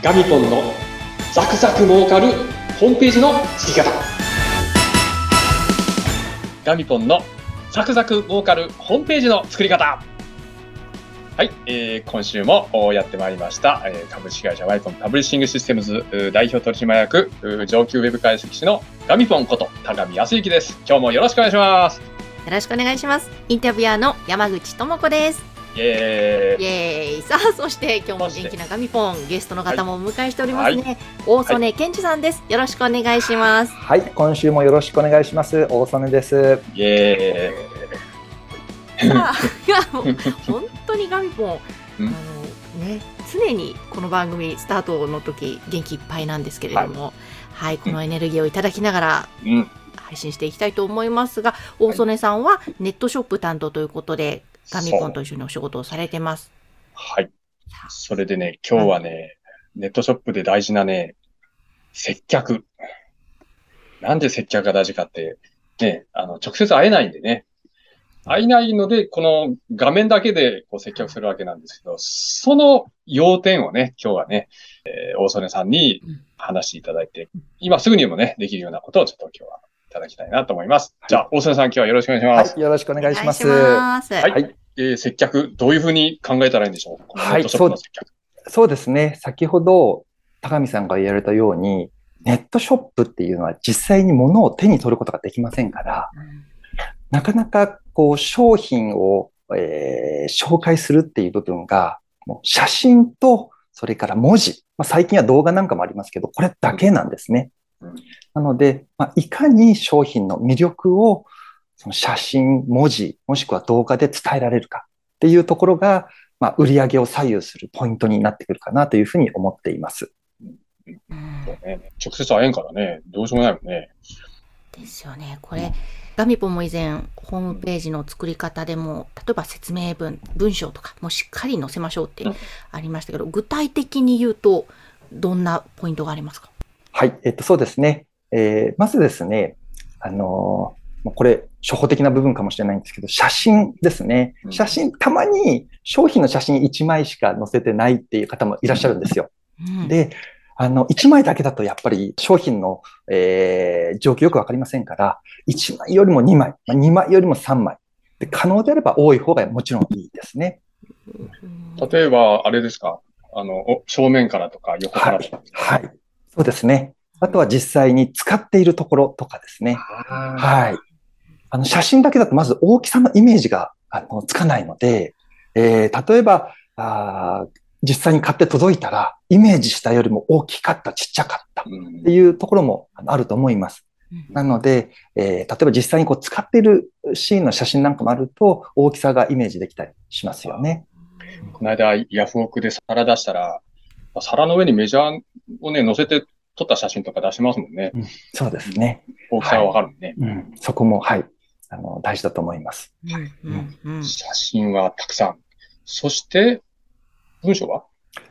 ガミポンのザクザク儲かるホームページの作り方。ガミポンのザクザク儲かるホームページの作り方。はい、えー、今週もやってまいりました、えー、株式会社ワイポンパブリッシングシステムズ代表取締役上級ウェブ解析士のガミポンこと高見康之です。今日もよろしくお願いします。よろしくお願いします。インタビュアーの山口智子です。イエーイ。イエーイ。さあそして今日も元気なガミポンゲストの方もお迎えしておりますね、はい、大曽根健二さんです。よろしくお願いします。はい。今週もよろしくお願いします。大曽根です。イエーイ。さあいや本当にガミポン、あのね常にこの番組スタートの時元気いっぱいなんですけれども、はい、はい、このエネルギーをいただきながら、うん。配信していきたいと思いますが、大曽根さんはネットショップ担当ということで、ガミポンと一緒にお仕事をされてます。はい。それでね、今日はね、はい、ネットショップで大事なね、接客。なんで接客が大事かって、ね、あの、直接会えないんでね。会えないので、この画面だけでこう接客するわけなんですけど、その要点をね、今日はね、えー、大曽根さんに話していただいて、今すぐにもね、できるようなことをちょっと今日はいただきたいなと思います。じゃあ、大曽根さん今日はよろしくお願いします。はい、よろしくお願いします。はい。はい、えー、接客、どういうふうに考えたらいいんでしょう？はい、そうそうですね。先ほど、高見さんが言われたように、ネットショップっていうのは実際に物を手に取ることができませんから、うん、なかなかこう商品を、えー、紹介するっていう部分が、もう写真と、それから文字、まあ、最近は動画なんかもありますけど、これだけなんですね。なので、まあ、いかに商品の魅力をその写真、文字、もしくは動画で伝えられるかっていうところが、まあ、売り上げを左右するポイントになってくるかなというふうに思っています。ね、直接会えんからね、どうしようもないもんね。ですよね。これ、ガミポも以前、ホームページの作り方でも、例えば説明文、文章とかもしっかり載せましょうってありましたけど、具体的に言うと、どんなポイントがありますか？はい、えっと、そうですね。えー、まずですね、あのー、これ、初歩的な部分かもしれないんですけど、写真ですね。写真、たまに商品の写真1枚しか載せてないっていう方もいらっしゃるんですよ。うん、で、あの、1枚だけだとやっぱり商品の、えー、状況よくわかりませんから、1枚よりも2枚、まあ、2枚よりも3枚。で、可能であれば多い方がもちろんいいですね。例えば、あれですか？あの、正面からとか横からとか、はい。はい。そうですね。あとは実際に使っているところとかですね。はい。あの、写真だけだとまず大きさのイメージがあのつかないので、えー、例えばあ、実際に買って届いたら、イメージしたよりも大きかった、ちっちゃかったっていうところもあると思います。なので、えー、例えば実際にこう使っているシーンの写真なんかもあると、大きさがイメージできたりしますよね。この間、ヤフオクで皿出したら、皿の上にメジャーをね、載せて撮った写真とか出しますもんね。うん、そうですね。大きさがわかるね、はい、うん。そこも、はい。あの、大事だと思います。写真はたくさん。そして、文章は？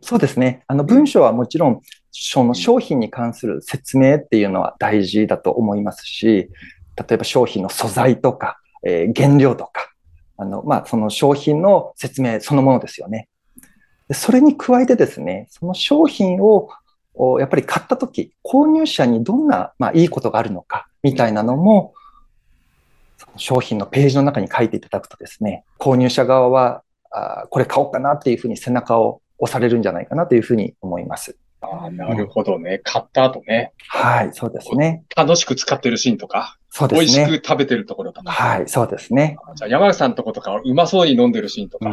そうですね。あの、文章はもちろん、その商品に関する説明っていうのは大事だと思いますし、例えば商品の素材とか、えー、原料とか、あの、まあ、その商品の説明そのものですよね。それに加えてですね、その商品をやっぱり買った時、購入者にどんな、まあ、いいことがあるのか、みたいなのも、商品のページの中に書いていただくとですね、購入者側は、あこれ買おうかなっていうふうに背中を押されるんじゃないかなというふうに思います。ああ、なるほどね。買った後ね。はい、そうですね。楽しく使ってるシーンとか。そうですね。美味しく食べてるところとか。はい、そうですね。じゃあ山口さんのとことかうまそうに飲んでるシーンとか。うん、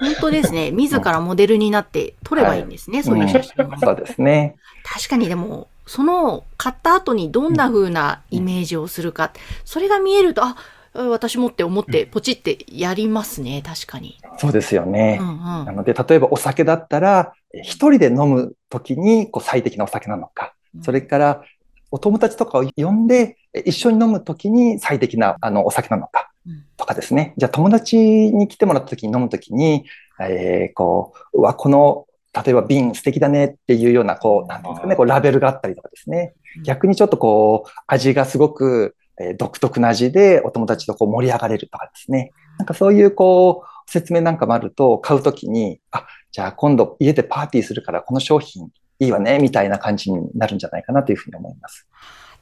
本当ですね。自らモデルになって撮ればいいんですね、はい、そういう写真、うん、そうですね。確かにでも、その買った後にどんな風なイメージをするか、それが見えると、あ、私もって思ってポチってやりますね、確かに。そうですよね。うんうん、なので、例えばお酒だったら、一人で飲むときにこう最適なお酒なのか、それからお友達とかを呼んで一緒に飲むときに最適なあのお酒なのか、とかですね。じゃあ友達に来てもらった時に飲むときに、えー、こう、うわ、この、例えば瓶素敵だねっていうような、こう、なんていうんですかね、こうラベルがあったりとかですね。逆にちょっとこう、味がすごく、えー、独特な味でお友達とこう盛り上がれるとかですね。なんかそういうこう、説明なんかもあると、買うときに、あ、じゃあ今度家でパーティーするからこの商品いいわね、みたいな感じになるんじゃないかなというふうに思います。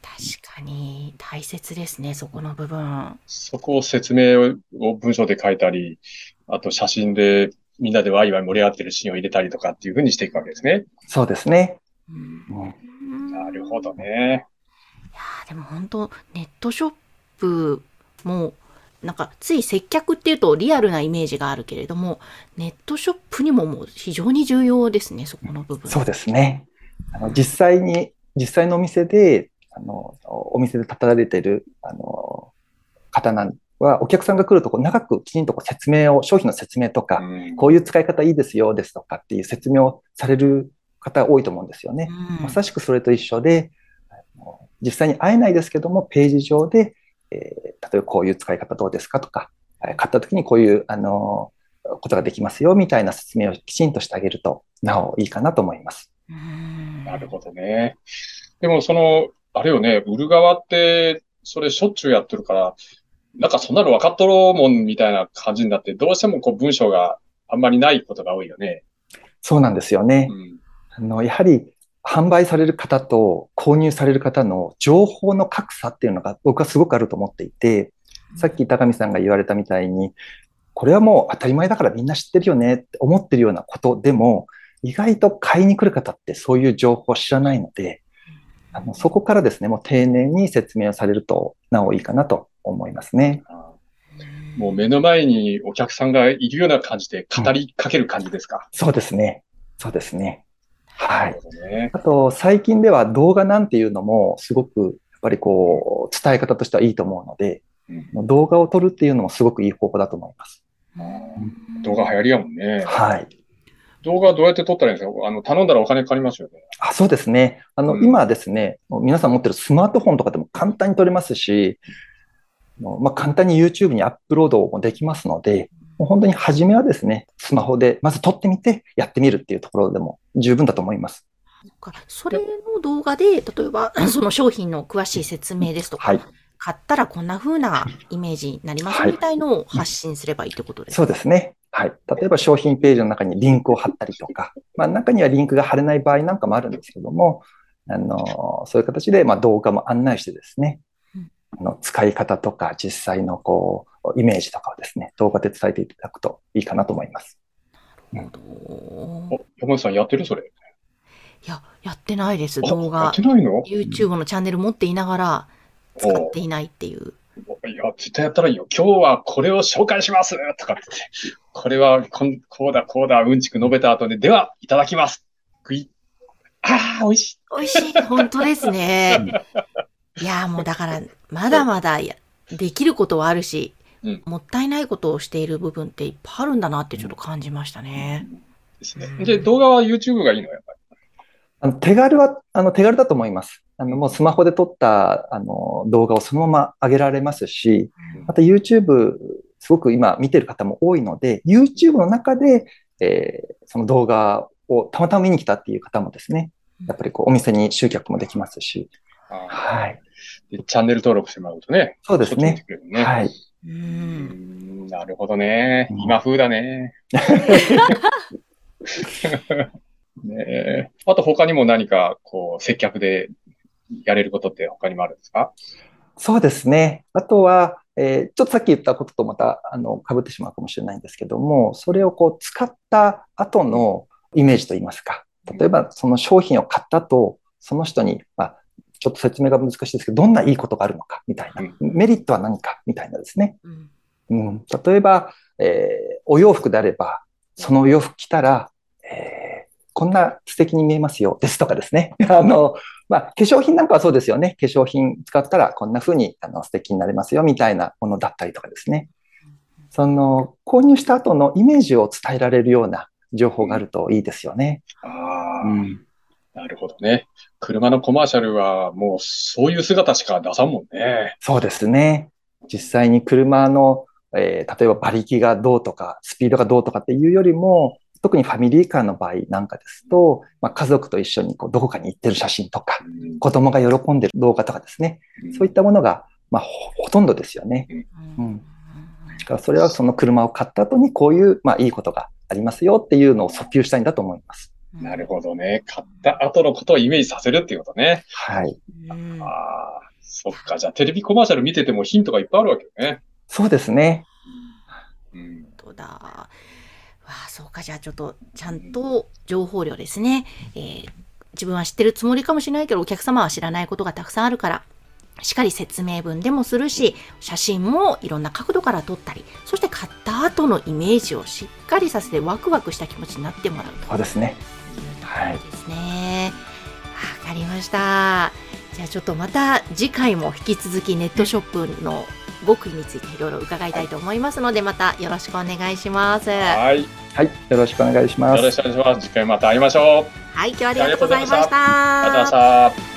確かに大切ですね、そこの部分。そこを説明を文章で書いたり、あと写真でみんなでワイワイ盛り上がってるシーンを入れたりとかっていうふうにしていくわけですね。そうですね。うん、なるほどね。いやでも本当ネットショップもなんかつい接客っていうとリアルなイメージがあるけれども、ネットショップにももう非常に重要ですね、そこの部分。そうですね。あの実際に、実際のお店で、あの、お店で立たれている、あの、方なんは、お客さんが来るとこう長くきちんとこう説明を、商品の説明とか、うん、こういう使い方いいですよですとかっていう説明をされる方多いと思うんですよね。うん、まさしくそれと一緒で、実際に会えないですけども、ページ上でえー、例えばこういう使い方どうですかとか、買った時にこういう、あの、ことができますよみたいな説明をきちんとしてあげると、なおいいかなと思います。なるほどね。でもその、あれよね、売る側って、それしょっちゅうやってるから、なんかそんなの分かっとろうもんみたいな感じになって、どうしてもこう文章があんまりないことが多いよね。そうなんですよね。うん、あのやはり販売される方と購入される方の情報の格差っていうのが僕はすごくあると思っていて、さっき高見さんが言われたみたいに、これはもう当たり前だからみんな知ってるよねって思ってるようなことでも、意外と買いに来る方ってそういう情報を知らないので、あのそこからですね、もう丁寧に説明をされるとなおいいかなと思いますね。もう目の前にお客さんがいるような感じで語りかける感じですか、うん、そうですね。そうですね。はい。あと、最近では動画なんていうのもすごくやっぱりこう、伝え方としてはいいと思うので、うん、動画を撮るっていうのもすごくいい方法だと思います。動画流行りやもんね。はい。動画どうやって撮ったらいいんですか？あの、頼んだらお金かかりますよね。あそうですね。あの、うん、今ですね、皆さん持ってるスマートフォンとかでも簡単に撮れますし、まあ、簡単に YouTube にアップロードもできますので、もう本当に初めはですね、スマホでまず撮ってみてやってみるっていうところでも十分だと思います。それの動画で、例えば その商品の詳しい説明ですとか、はい、買ったらこんな風なイメージになりますみたいのを発信すればいいってことですか、はい、そうですね。はい。例えば商品ページの中にリンクを貼ったりとか、まあ中にはリンクが貼れない場合なんかもあるんですけども、あの、そういう形でまあ動画も案内してですね、あの使い方とか実際のこう、イメージとかをですね、動画で伝えていただくといいかなと思います。なるほど。山口さんやってるそれ？いや、やってないです、動画。やってないの ?YouTube のチャンネル持っていながら使っていないっていう。いや、絶対やったらいいよ。今日はこれを紹介しますとかって。これはこんこうだ、こうだ、うんちく述べた後で、では、いただきます。食い。ああ、美味しい。美味しい。本当ですね。いや、もうだから、まだまだできることはあるし、うん、もったいないことをしている部分っていっぱいあるんだなってちょっと感じましたね。ですね。で、動画は YouTube がいいの？やっぱり。あの手軽は、あの手軽だと思います。あのもうスマホで撮ったあの動画をそのまま上げられますし、また YouTube、すごく今見てる方も多いので、YouTube の中で、えー、その動画をたまたま見に来たっていう方もですね、やっぱりこうお店に集客もできますし、はい。チャンネル登録してもらうとね。そうですね。ねはい。うん、なるほどね。今風だね。ねあと他にも何か、こう、接客でやれることって他にもあるんですか？そうですね。あとは、えー、ちょっとさっき言ったこととまた、あの、被ってしまうかもしれないんですけども、それをこう、使った後のイメージといいますか。例えば、その商品を買った後、その人に、まあ、ちょっと説明が難しいですけど、どんないいことがあるのか、みたいな。メリットは何か、みたいなですね。うん、例えば、えー、お洋服であれば、そのお洋服着たら、えー、こんな素敵に見えますよ、ですとかですね。あの、まあ、化粧品なんかはそうですよね。化粧品使ったらこんな風にあの素敵になれますよ、みたいなものだったりとかですね。その、購入した後のイメージを伝えられるような情報があるといいですよね。ああ、うん、なるほどね。車のコマーシャルはもうそういう姿しか出さんもんね。そうですね。実際に車の、えー、例えば馬力がどうとか、スピードがどうとかっていうよりも、特にファミリーカーの場合なんかですと、まあ、家族と一緒にこうどこかに行ってる写真とか、うん、子供が喜んでる動画とかですね、うん、そういったものが、まあ、ほとんどですよね。うん。うん、それはその車を買った後にこういう、まあ、いいことがありますよっていうのを訴求したいんだと思います。なるほどね。買った後のことをイメージさせるっていうことね。はい。うんああ、そっか。じゃあテレビコマーシャル見ててもヒントがいっぱいあるわけよね。そうですね。うん。本当だ。わあ、そうか。じゃあちょっと、ちゃんと情報量ですね。えー自分は知ってるつもりかもしれないけど、お客様は知らないことがたくさんあるから、しっかり説明文でもするし、写真もいろんな角度から撮ったり、そして買った後のイメージをしっかりさせてワクワクした気持ちになってもらうと。そうですね。はい。ですね。わかりました。じゃあちょっとまた次回も引き続きネットショップの極意についていろいろ伺いたいと思いますので、またよろしくお願いします。ははい。よはい。よろしくお願いします。ろしくお願いします。次回また会いましょう。い、今日はありがとうございました。ありがとうございました。